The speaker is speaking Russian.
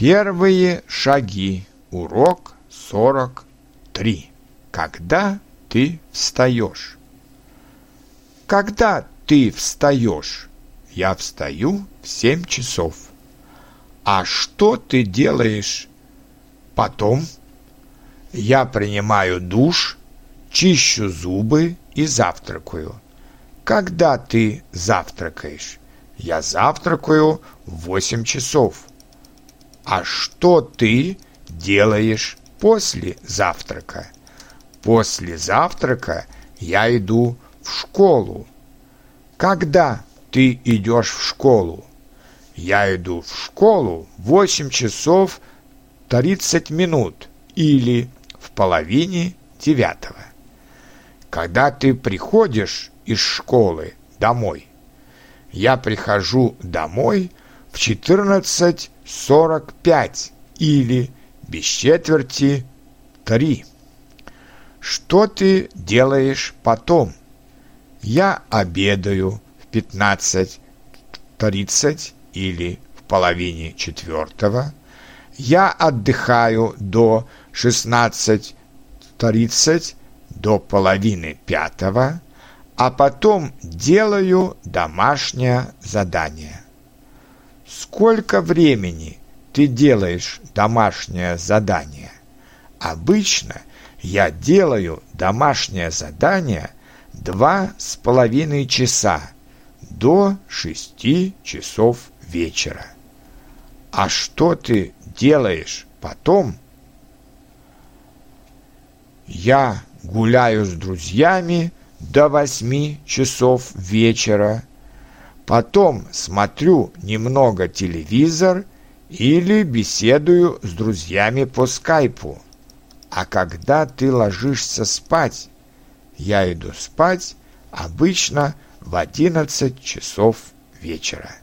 Первые шаги. Урок 43. Когда ты встаешь? Когда ты встаешь? Я встаю в 7 часов. А что ты делаешь потом? Я принимаю душ, чищу зубы и завтракаю. Когда ты завтракаешь? Я завтракаю в 8 часов. А что ты делаешь после завтрака? После завтрака я иду в школу. Когда ты идешь в школу? Я иду в школу в 8 часов 30 минут или в половине девятого. Когда ты приходишь из школы домой? Я прихожу домой в 14.45 или без четверти три. Что ты делаешь потом? Я обедаю в 15.30 или в половине четвертого. Я отдыхаю до 16.30 до половины пятого, а потом делаю домашнее задание. Сколько времени ты делаешь домашнее задание? Обычно я делаю домашнее задание два с половиной часа до шести часов вечера. А что ты делаешь потом? Я гуляю с друзьями до восьми часов вечера, потом смотрю немного телевизор или беседую с друзьями по скайпу. А когда ты ложишься спать, я иду спать обычно в одиннадцать часов вечера.